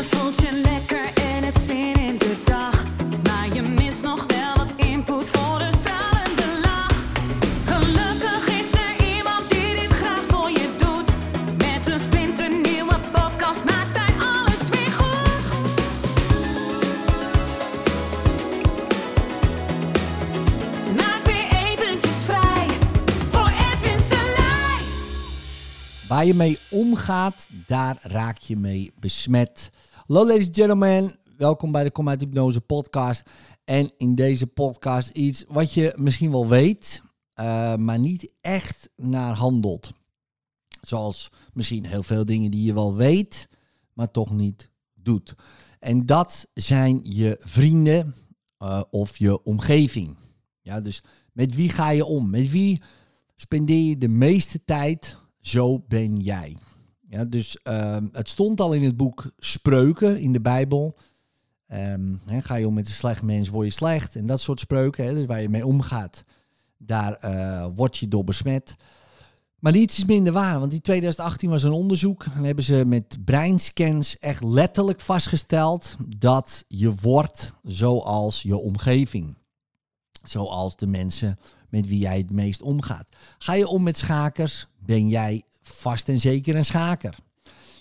Je voelt je lekker en het zin in de dag. Maar je mist nog wel wat input voor de stralende lach. Gelukkig is er iemand die dit graag voor je doet. Met een splinternieuwe podcast maakt hij alles weer goed. Maak weer eventjes vrij voor Edwin Selij. Waar je mee omgaat, daar raak je mee besmet. Hallo ladies and gentlemen, welkom bij de Kom uit Hypnose podcast. En in deze podcast iets wat je misschien wel weet, eh, maar niet echt naar handelt. Zoals misschien heel veel dingen die je wel weet, maar toch niet doet. En dat zijn je vrienden eh, of je omgeving. Ja, dus met wie ga je om? Met wie spendeer je de meeste tijd? Zo ben jij. Ja, dus ehm, het stond al in het boek Spreuken in de Bijbel. Ehm, ga je om met een slecht mens, word je slecht. En dat soort spreuken, dus waar je mee omgaat, daar eh, word je door besmet. Maar niets is minder waar, want in 2018 was een onderzoek. En hebben ze met breinscans echt letterlijk vastgesteld dat je wordt zoals je omgeving. Zoals de mensen met wie jij het meest omgaat. Ga je om met schakers, ben jij vast en zeker een schaker.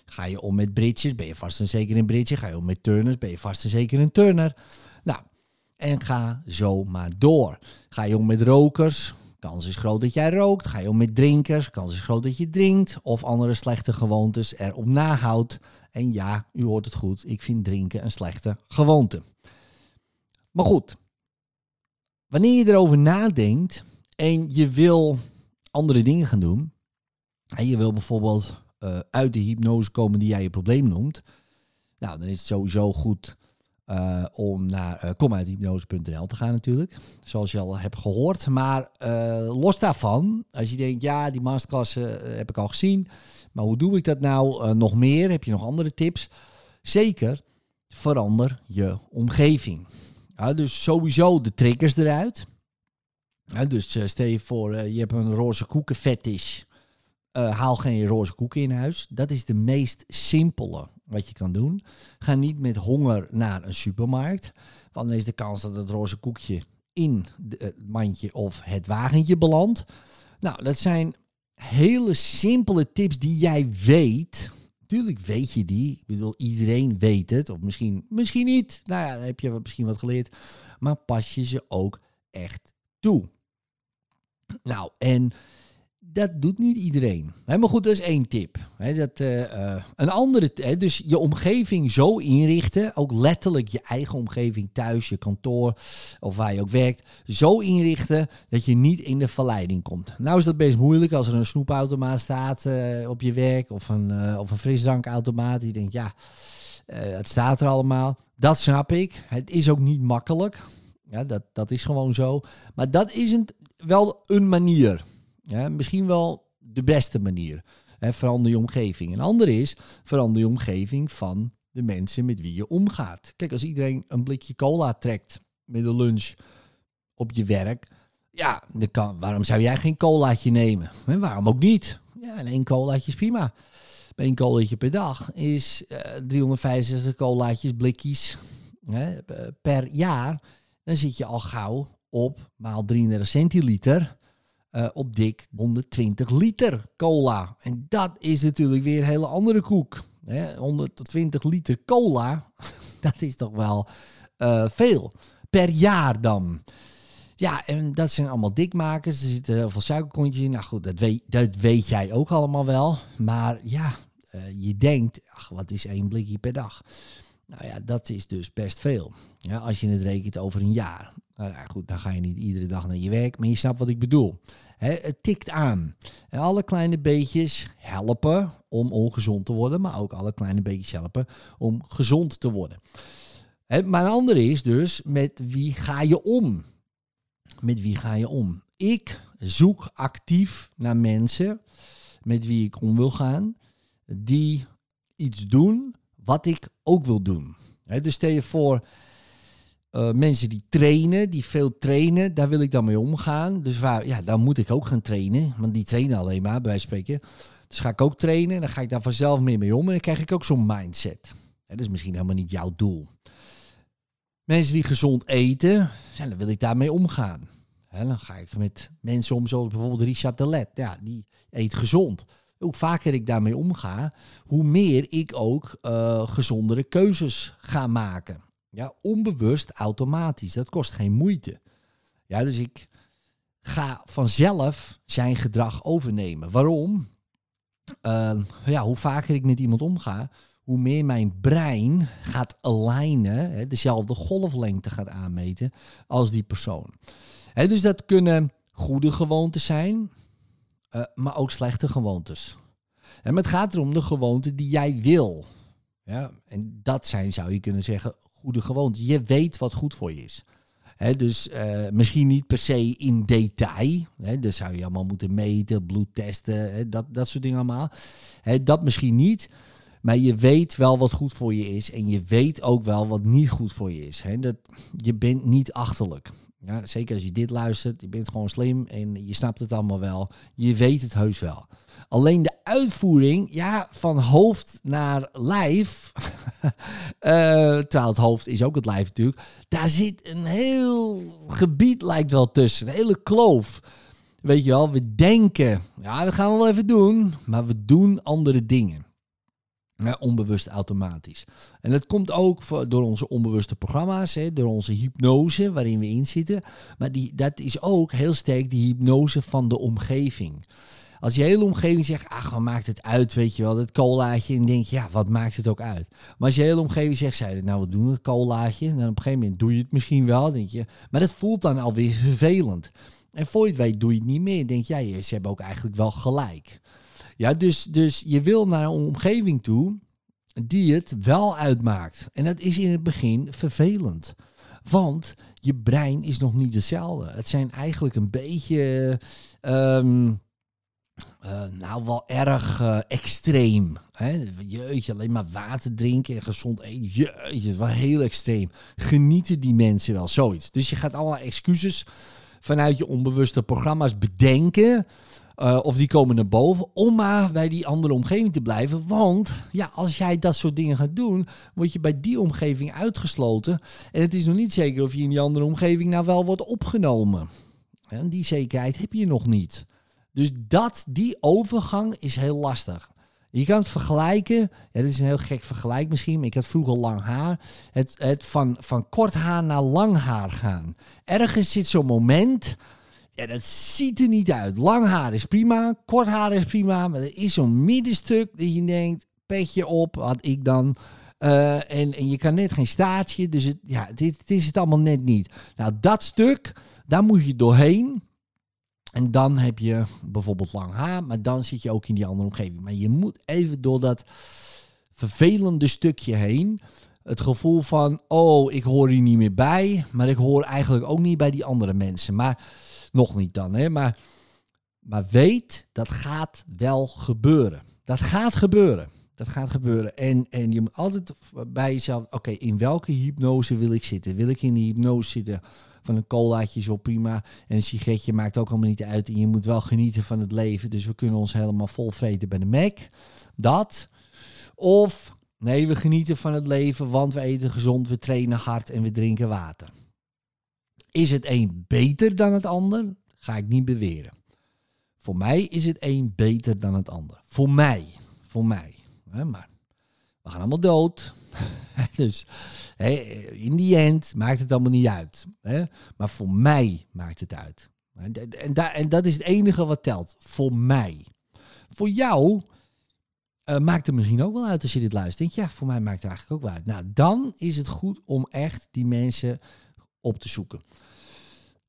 Ga je om met bridges, ben je vast en zeker een bridge. Ga je om met turners, ben je vast en zeker een turner. Nou, en ga zo maar door. Ga je om met rokers, kans is groot dat jij rookt. Ga je om met drinkers, kans is groot dat je drinkt. Of andere slechte gewoontes erop nahoudt. En ja, u hoort het goed, ik vind drinken een slechte gewoonte. Maar goed, wanneer je erover nadenkt en je wil andere dingen gaan doen, en je wil bijvoorbeeld eh, uit de hypnose komen die jij je probleem noemt, nou, dan is het sowieso goed eh, om naar uh, komuithypnose.nl te gaan natuurlijk, zoals je al hebt gehoord. Maar eh, los daarvan, als je denkt, ja, die masterclass eh, heb ik al gezien, maar hoe doe ik dat nou eh, nog meer? Heb je nog andere tips? Zeker, verander je omgeving. Dus sowieso de triggers eruit. Dus eh, stel je voor, eh, je hebt een roze koeken Eh, haal geen roze koeken in huis. Dat is de meest simpele wat je kan doen. Ga niet met honger naar een supermarkt. Want dan is de kans dat het roze koekje in het mandje of het wagentje belandt. Nou, dat zijn hele simpele tips die jij weet. Tuurlijk weet je die. Ik bedoel, iedereen weet het. Of misschien, misschien niet. Nou ja, dan heb je misschien wat geleerd. Maar pas je ze ook echt toe. Nou, en dat doet niet iedereen. Maar goed, dat is één tip. Dat, eh, eh, een andere, dus je omgeving zo inrichten, ook letterlijk je eigen omgeving thuis, je kantoor of waar je ook werkt, zo inrichten dat je niet in de verleiding komt. Nou is dat best moeilijk als er een snoepautomaat staat eh, op je werk of een, eh, of een frisdrankautomaat. Die denkt, ja, het staat er allemaal. Dat snap ik. Het is ook niet makkelijk. Ja, dat, dat is gewoon zo. Maar dat is een, wel een manier. Ja, misschien wel de beste manier. Verander je omgeving. Een andere is, verander je omgeving van de mensen met wie je omgaat. Kijk, als iedereen een blikje cola trekt met de lunch op je werk. Ja, kan, waarom zou jij geen colaatje nemen? En waarom ook niet? Ja, en één colaatje is prima. Eén colaatje per dag is eh 365 colaatjes, blikjes hè, eh, per jaar. Dan zit je al gauw op maal 33 centiliter eh, op dik 120 liter cola. En dat is natuurlijk weer een hele andere koek. Hè? 120 liter cola, dat is toch wel eh, veel. Per jaar dan. Ja, en dat zijn allemaal dikmakers. Er zitten heel veel suikerkontjes in. Nou goed, dat weet, dat weet jij ook allemaal wel. Maar ja, eh, je denkt, ach, wat is één blikje per dag? Nou ja, dat is dus best veel. Ja, als je het rekent over een jaar. Nou ja, goed, dan ga je niet iedere dag naar je werk, maar je snapt wat ik bedoel. Het tikt aan. En alle kleine beetjes helpen om ongezond te worden, maar ook alle kleine beetjes helpen om gezond te worden. Maar een andere is dus, met wie ga je om? Met wie ga je om? Ik zoek actief naar mensen met wie ik om wil gaan, die iets doen wat ik ook wil doen. Dus stel je voor, eh, mensen die trainen, die veel trainen, daar wil ik dan mee omgaan. Dus waar, ja, dan moet ik ook gaan trainen, want die trainen alleen maar, bij spreken. Dus ga ik ook trainen en dan ga ik daar vanzelf meer mee om en dan krijg ik ook zo'n mindset. Dat is misschien helemaal niet jouw doel. Mensen die gezond eten, ja, dan wil ik daarmee omgaan. Dan ga ik met mensen om, zoals bijvoorbeeld Richard de Let. Ja, die eet gezond. Hoe vaker ik daarmee omga, hoe meer ik ook uh, gezondere keuzes ga maken. Ja, onbewust, automatisch. Dat kost geen moeite. Ja, dus ik ga vanzelf zijn gedrag overnemen. Waarom? Uh, ja, hoe vaker ik met iemand omga, hoe meer mijn brein gaat alignen, hè, dezelfde golflengte gaat aanmeten als die persoon. Hè, dus dat kunnen goede gewoontes zijn, uh, maar ook slechte gewoontes. En het gaat erom de gewoonten die jij wil. Ja, en dat zijn, zou je kunnen zeggen, goede gewoontes. Je weet wat goed voor je is. He, dus uh, misschien niet per se in detail. He, dat zou je allemaal moeten meten, bloed testen, he, dat, dat soort dingen allemaal. dat misschien niet. Maar je weet wel wat goed voor je is. En je weet ook wel wat niet goed voor je is. Dat, je bent niet achterlijk. Ja, zeker als je dit luistert, je bent gewoon slim en je snapt het allemaal wel. Je weet het heus wel. Alleen de uitvoering, ja, van hoofd naar lijf, uh, terwijl het hoofd is ook het lijf natuurlijk, daar zit een heel gebied lijkt wel tussen, een hele kloof. Weet je wel, we denken, ja, dat gaan we wel even doen, maar we doen andere dingen. Onbewust automatisch. En dat komt ook door onze onbewuste programma's, hè, door onze hypnose waarin we in zitten. Maar die, dat is ook heel sterk die hypnose van de omgeving. Als je hele omgeving zegt, ach, wat maakt het uit, weet je wel, dat colaatje. En denk je, ja, wat maakt het ook uit? Maar als je hele omgeving zegt, zei nou, wat doen we, het colaatje? En dan op een gegeven moment doe je het misschien wel, denk je. Maar dat voelt dan alweer vervelend. En voor je het weet doe je het niet meer. Denk jij, ze hebben ook eigenlijk wel gelijk. Ja, dus, dus je wil naar een omgeving toe die het wel uitmaakt. En dat is in het begin vervelend. Want je brein is nog niet hetzelfde. Het zijn eigenlijk een beetje, um, uh, nou wel erg uh, extreem. Hè? Jeetje, alleen maar water drinken en gezond eten. Jeetje, wel heel extreem. Genieten die mensen wel, zoiets. Dus je gaat allemaal excuses vanuit je onbewuste programma's bedenken uh, of die komen naar boven om maar bij die andere omgeving te blijven. Want ja, als jij dat soort dingen gaat doen, word je bij die omgeving uitgesloten. En het is nog niet zeker of je in die andere omgeving nou wel wordt opgenomen. En die zekerheid heb je nog niet. Dus dat, die overgang is heel lastig. Je kan het vergelijken, ja, is een heel gek vergelijk misschien, maar ik had vroeger lang haar. Het, het van, van kort haar naar lang haar gaan. Ergens zit zo'n moment ja, dat ziet er niet uit. Lang haar is prima, kort haar is prima, maar er is zo'n middenstuk dat je denkt, petje op, had ik dan. Uh, en, en je kan net geen staartje, dus het, ja, dit, dit is het allemaal net niet. Nou, dat stuk, daar moet je doorheen. En dan heb je bijvoorbeeld lang haar, maar dan zit je ook in die andere omgeving. Maar je moet even door dat vervelende stukje heen. Het gevoel van, oh, ik hoor hier niet meer bij, maar ik hoor eigenlijk ook niet bij die andere mensen. Maar nog niet dan, hè? Maar, maar weet, dat gaat wel gebeuren. Dat gaat gebeuren. Dat gaat gebeuren. En, en je moet altijd bij jezelf, oké, in welke hypnose wil ik zitten? Wil ik in de hypnose zitten van een colaatje wel prima. En een sigaretje maakt ook allemaal niet uit. En je moet wel genieten van het leven. Dus we kunnen ons helemaal vol vreten bij de Mac. Dat. Of nee, we genieten van het leven, want we eten gezond, we trainen hard en we drinken water. Is het een beter dan het ander? Ga ik niet beweren. Voor mij is het een beter dan het ander. Voor mij. Voor mij. Maar we gaan allemaal dood. dus in die end maakt het allemaal niet uit. Maar voor mij maakt het uit. En, dat is het enige wat telt. Voor mij. Voor jou uh, maakt het misschien ook wel uit als je dit luistert. Denk ja, voor mij maakt het eigenlijk ook wel uit. Nou, dan is het goed om echt die mensen op te zoeken.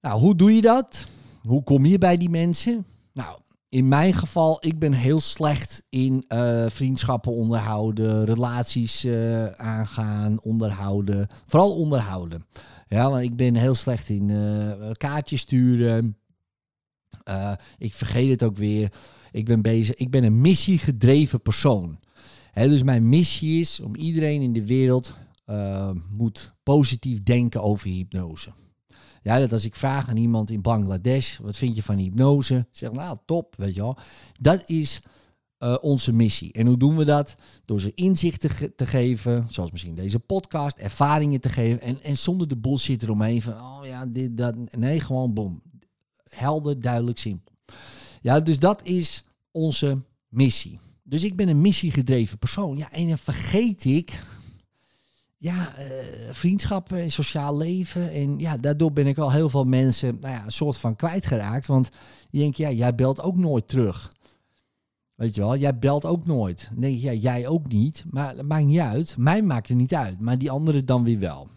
Nou, hoe doe je dat? Hoe kom je bij die mensen? Nou, in mijn geval, ik ben heel slecht in uh, vriendschappen onderhouden, relaties uh, aangaan, onderhouden. Vooral onderhouden. Ja, want ik ben heel slecht in uh, kaartjes sturen. ik vergeet het ook weer. Ik ben bezig. Ik ben een missiegedreven persoon. Dus mijn missie is om iedereen in de wereld moet positief denken over hypnose. Ja, dat als ik vraag aan iemand in Bangladesh, wat vind je van hypnose? Zeg, nou, top, weet je wel. Dat is eh, onze missie. En hoe doen we dat? Door ze inzichten te geven, zoals misschien deze podcast, ervaringen te geven. En, en zonder de bullshit eromheen van, oh ja, dit, dat. Nee, gewoon boom. Helder, duidelijk, simpel. Ja, dus dat is onze missie. Dus ik ben een missiegedreven persoon. Ja, en dan vergeet ik ja, eh, vriendschappen en sociaal leven. En ja, daardoor ben ik al heel veel mensen nou ja, een soort van kwijtgeraakt. Want je denkt, ja, jij belt ook nooit terug. Weet je wel, jij belt ook nooit. Dan denk je, ja, jij ook niet. Maar dat maakt niet uit. Mij maakt het niet uit. Maar die anderen dan weer wel.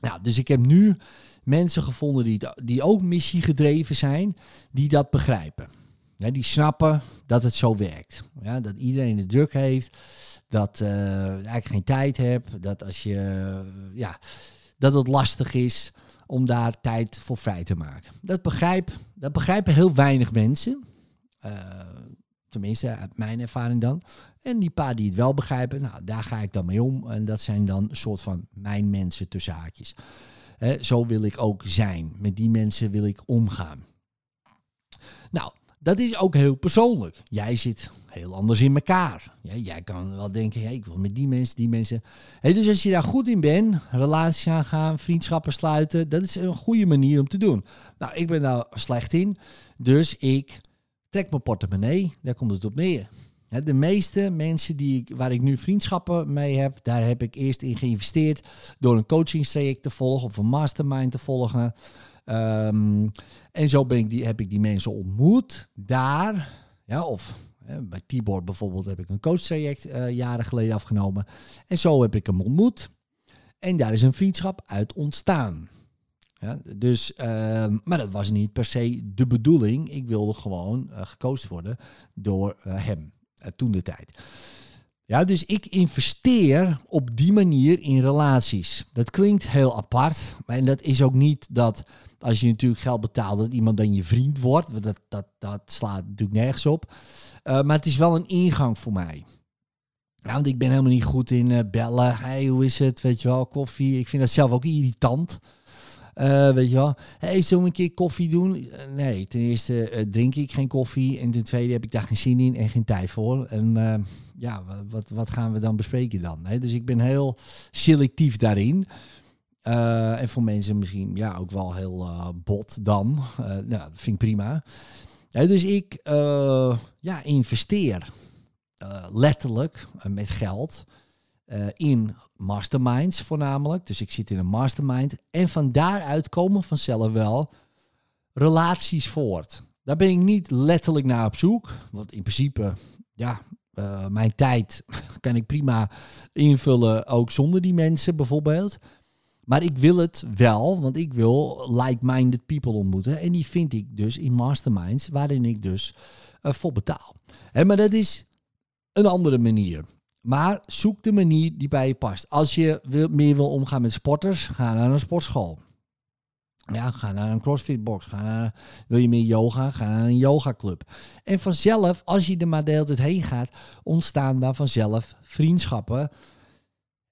Nou, dus ik heb nu mensen gevonden die, die ook missiegedreven zijn, die dat begrijpen. Die snappen dat het zo werkt. Ja, dat iedereen het druk heeft, dat je eigenlijk geen tijd hebt, dat als je, eh, ja, dat het lastig is om daar tijd voor vrij te maken. Dat, begrijp, dat begrijpen heel weinig mensen. Eh, tenminste, uit mijn ervaring dan. En die paar die het wel begrijpen, nou, daar ga ik dan mee om. En dat zijn dan een soort van mijn mensen tussen haakjes. Zo wil ik ook zijn. Met die mensen wil ik omgaan. Nou, dat is ook heel persoonlijk. Jij zit heel anders in elkaar. Jij kan wel denken, ja, ik wil met die mensen, die mensen. Hè, dus als je daar goed in bent, relaties aangaan, vriendschappen sluiten, dat is een goede manier om te doen. Nou, ik ben daar slecht in. Dus ik trek mijn portemonnee, daar komt het op neer. De meeste mensen die ik, waar ik nu vriendschappen mee heb, daar heb ik eerst in geïnvesteerd door een coachingstraject te volgen of een mastermind te volgen. Ehm, en zo ben ik die, heb ik die mensen ontmoet daar. Ja, of hè, bij Tibor bijvoorbeeld heb ik een coachtraject eh jaren geleden afgenomen. En zo heb ik hem ontmoet. En daar is een vriendschap uit ontstaan. Ja, dus, ehm, maar dat was niet per se de bedoeling. Ik wilde gewoon eh, gecoacht worden door eh, hem, toen de tijd. Ja, dus ik investeer op die manier in relaties. Dat klinkt heel apart. En dat is ook niet dat als je natuurlijk geld betaalt, dat iemand dan je vriend wordt. Dat, dat, dat slaat natuurlijk nergens op. Eh, maar het is wel een ingang voor mij. Want ik ben helemaal niet goed in eh, bellen. Hey, hoe is het? Weet je wel, koffie. Ik vind dat zelf ook irritant. Eh, weet je wel. Hey, zullen we een keer koffie doen? Nee, ten eerste drink ik geen koffie. En ten tweede heb ik daar geen zin in en geen tijd voor. En ja, wa- wat, wat gaan we dan bespreken dan? Dus ik ben heel selectief daarin. Eh, en voor mensen misschien ja, ook wel heel eh, bot dan. Eh, nou, dat vind ik prima. Ja, dus ik ja, investeer letterlijk met geld in masterminds voornamelijk. Dus ik zit in een mastermind. En van daaruit komen vanzelf wel relaties voort. Daar ben ik niet letterlijk naar op zoek. Want in principe, ja, mijn tijd kan ik prima invullen ook zonder die mensen bijvoorbeeld. Maar ik wil het wel, want ik wil like-minded people ontmoeten. En die vind ik dus in masterminds, waarin ik dus eh, voor betaal. Maar dat is een andere manier. Maar zoek de manier die bij je past. Als je wil, meer wil omgaan met sporters, ga naar een sportschool. Ja, ga naar een crossfitbox. Ga naar, wil je meer yoga? Ga naar een yogaclub. En vanzelf, als je er maar de hele tijd heen gaat, ontstaan daar vanzelf vriendschappen.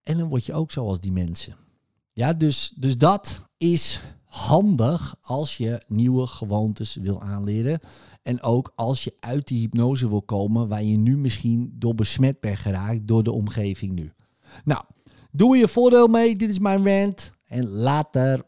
En dan word je ook zoals die mensen. Ja, dus, dus dat is handig als je nieuwe gewoontes wil aanleren. En ook als je uit die hypnose wil komen waar je nu misschien door besmet bent geraakt door de omgeving nu. Nou, doe je voordeel mee. Dit is mijn rant. En later.